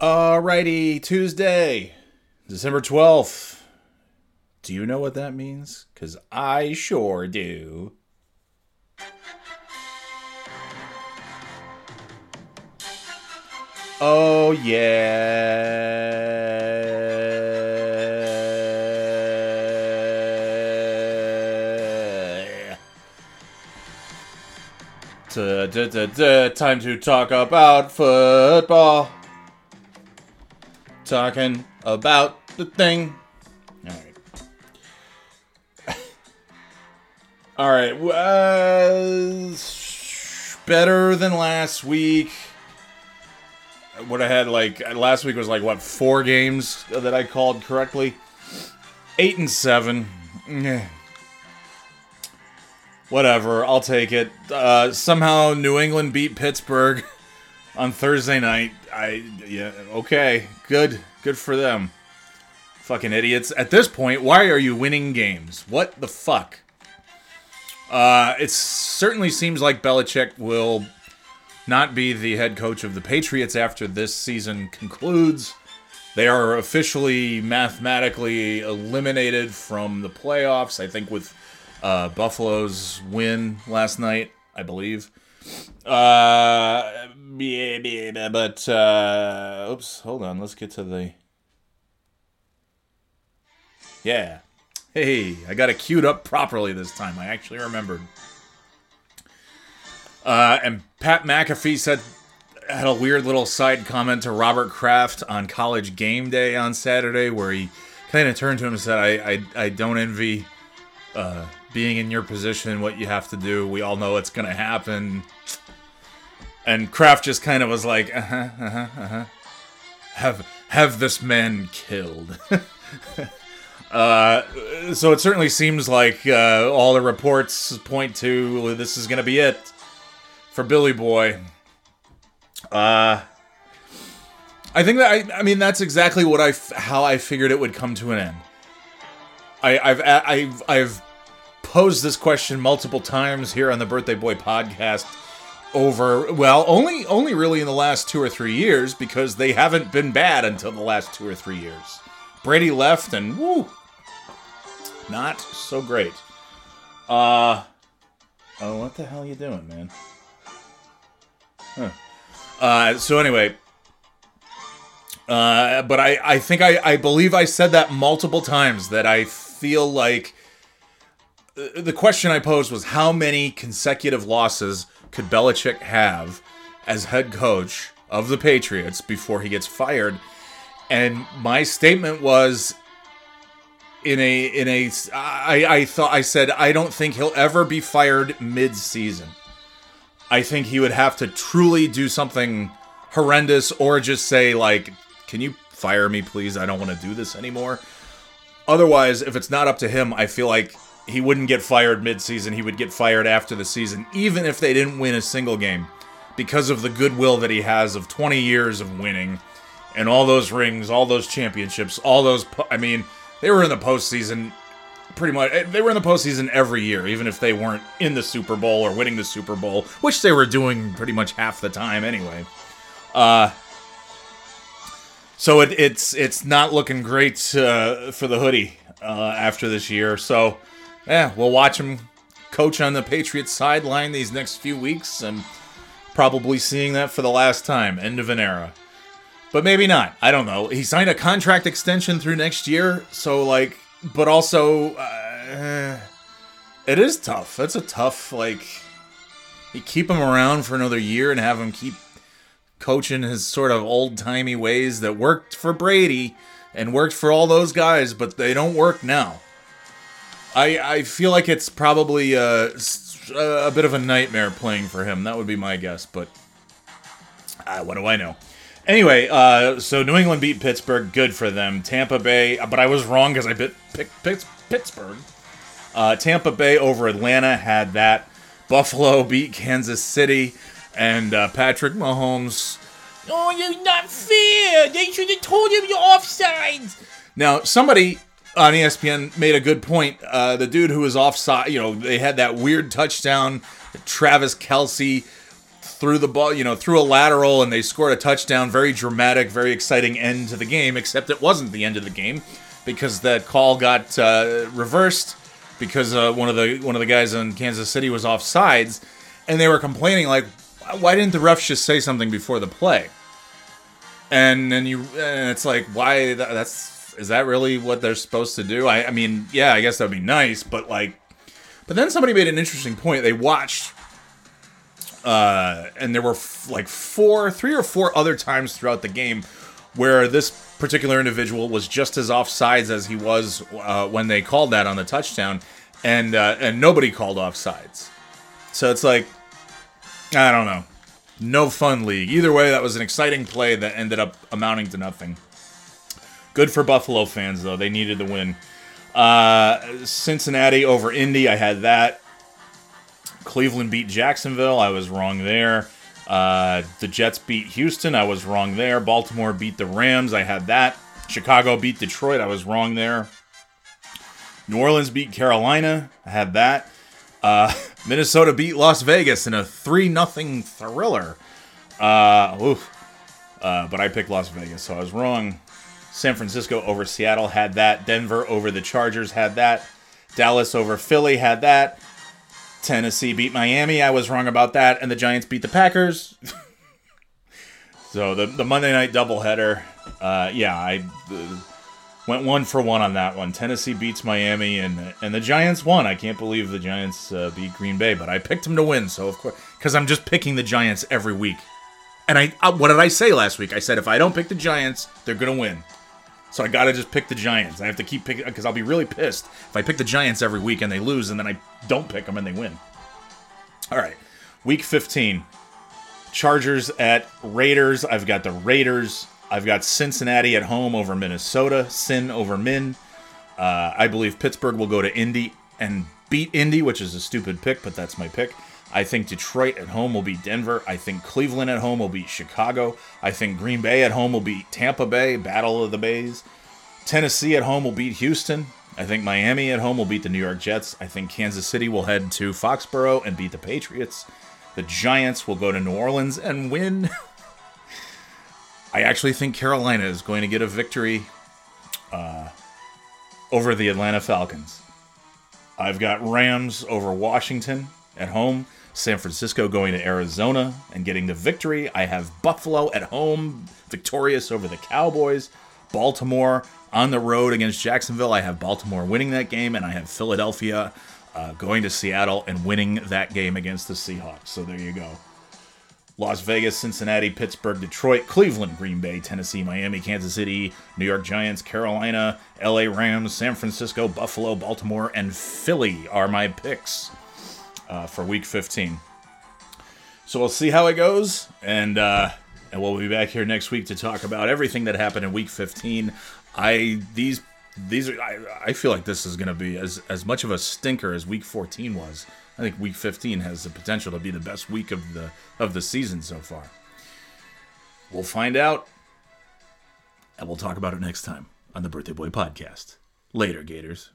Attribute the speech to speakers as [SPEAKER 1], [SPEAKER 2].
[SPEAKER 1] Alrighty, Tuesday, December 12th. Do you know what that means? Because I sure do. Oh, yeah. Time to talk about football. Talking about the thing. Alright. Alright. Was better than last week. What I had like last week was like what four games that I called correctly. Eight and seven. Whatever, I'll take it. Uh, somehow New England beat Pittsburgh on Thursday night. I yeah okay good good for them. Fucking idiots. At this point, why are you winning games? What the fuck? Uh, it certainly seems like Belichick will not be the head coach of the Patriots after this season concludes. They are officially mathematically eliminated from the playoffs. I think with uh, Buffalo's win last night, I believe. Uh, but uh, oops, hold on. Let's get to the. Yeah, hey, I got it queued up properly this time. I actually remembered. Uh, and Pat McAfee said had a weird little side comment to Robert Kraft on College Game Day on Saturday, where he kind of turned to him and said, "I I, I don't envy uh, being in your position. What you have to do. We all know it's gonna happen." And Kraft just kind of was like, "Uh huh, uh huh, uh huh." Have have this man killed. Uh, so it certainly seems like uh, all the reports point to this is going to be it for Billy Boy. Uh, I think that I, I mean that's exactly what I how I figured it would come to an end. I, I've I've I've posed this question multiple times here on the Birthday Boy podcast over well only only really in the last two or three years because they haven't been bad until the last two or three years. Brady left and woo, not so great. Uh oh, what the hell are you doing, man? Huh. Uh, so anyway, uh, but I I think I I believe I said that multiple times that I feel like Uh, the question I posed was how many consecutive losses could Belichick have as head coach of the Patriots before he gets fired? And my statement was in a in a I I thought I said I don't think he'll ever be fired mid-season. I think he would have to truly do something horrendous or just say like can you fire me please? I don't want to do this anymore. Otherwise, if it's not up to him, I feel like he wouldn't get fired mid-season. He would get fired after the season even if they didn't win a single game because of the goodwill that he has of 20 years of winning and all those rings, all those championships, all those. Po- I mean, they were in the postseason pretty much. eh, They were in the postseason every year, even if they weren't in the Super Bowl or winning the Super Bowl, which they were doing pretty much half the time anyway. Uh, so it, it's it's not looking great uh, for the hoodie uh, after this year. So, yeah, we'll watch him coach on the Patriots sideline these next few weeks, and probably seeing that for the last time. End of an era but maybe not. I don't know. He signed a contract extension through next year, so like, but also, uh, it is tough. That's a tough like. You keep him around for another year and have him keep coaching his sort of old timey ways that worked for Brady and worked for all those guys, but they don't work now. I I feel like it's probably a, s- a bit of a nightmare playing for him. That would be my guess, but uh, what do I know? Anyway, uh, so New England beat Pittsburgh. Good for them. Tampa Bay, but I was wrong because I bit, Pittsburgh. Uh, Tampa Bay over Atlanta had that. Buffalo beat Kansas City, and uh, Patrick Mahomes. Oh, you're not fair. They should have told him you're offsides. Now, somebody on ESPN made a good point. Uh, the dude who was offside, you know, they had that weird touchdown. Travis Kelce threw the ball, you know, threw a lateral and they scored a touchdown. Very dramatic, very exciting end to the game, except it wasn't the end of the game because that call got uh, reversed because uh, one of the one of the guys in Kansas City was off sides, and they were complaining like, why didn't the refs just say something before the play? And then you, and it's like, why? That's is that really what they're supposed to do? I, I mean, yeah, I guess that'd be nice, but like, but then somebody made an interesting point. They watched uh, and there were f- like four, three or four other times throughout the game where this particular individual was just as offsides as he was uh, when they called that on the touchdown, and uh, and nobody called offsides. So it's like, I don't know, no fun league. Either way, that was an exciting play that ended up amounting to nothing. Good for Buffalo fans though; they needed the win. Uh, Cincinnati over Indy, I had that. Cleveland beat Jacksonville. I was wrong there. Uh, the Jets beat Houston. I was wrong there. Baltimore beat the Rams. I had that. Chicago beat Detroit. I was wrong there. New Orleans beat Carolina. I had that. Uh, Minnesota beat Las Vegas in a 3 0 thriller. Uh, oof. Uh, but I picked Las Vegas, so I was wrong. San Francisco over Seattle had that. Denver over the Chargers had that. Dallas over Philly had that. Tennessee beat Miami. I was wrong about that. And the Giants beat the Packers. so the, the Monday night doubleheader, uh, yeah, I uh, went one for one on that one. Tennessee beats Miami, and and the Giants won. I can't believe the Giants uh, beat Green Bay, but I picked them to win. So of course, because I'm just picking the Giants every week. And I, uh, what did I say last week? I said if I don't pick the Giants, they're gonna win. So I gotta just pick the Giants. I have to keep picking because I'll be really pissed if I pick the Giants every week and they lose, and then I don't pick them and they win. All right, week 15. Chargers at Raiders. I've got the Raiders. I've got Cincinnati at home over Minnesota. Sin over Min. Uh, I believe Pittsburgh will go to Indy and beat Indy, which is a stupid pick, but that's my pick. I think Detroit at home will beat Denver. I think Cleveland at home will beat Chicago. I think Green Bay at home will beat Tampa Bay, Battle of the Bays. Tennessee at home will beat Houston. I think Miami at home will beat the New York Jets. I think Kansas City will head to Foxborough and beat the Patriots. The Giants will go to New Orleans and win. I actually think Carolina is going to get a victory uh, over the Atlanta Falcons. I've got Rams over Washington at home. San Francisco going to Arizona and getting the victory. I have Buffalo at home, victorious over the Cowboys. Baltimore on the road against Jacksonville. I have Baltimore winning that game, and I have Philadelphia uh, going to Seattle and winning that game against the Seahawks. So there you go. Las Vegas, Cincinnati, Pittsburgh, Detroit, Cleveland, Green Bay, Tennessee, Miami, Kansas City, New York Giants, Carolina, LA Rams, San Francisco, Buffalo, Baltimore, and Philly are my picks uh, for week 15. So we'll see how it goes, and uh, and we'll be back here next week to talk about everything that happened in week 15. I these these are I, I feel like this is going to be as as much of a stinker as week 14 was. I think week 15 has the potential to be the best week of the of the season so far. We'll find out and we'll talk about it next time on the Birthday Boy podcast. Later, Gators.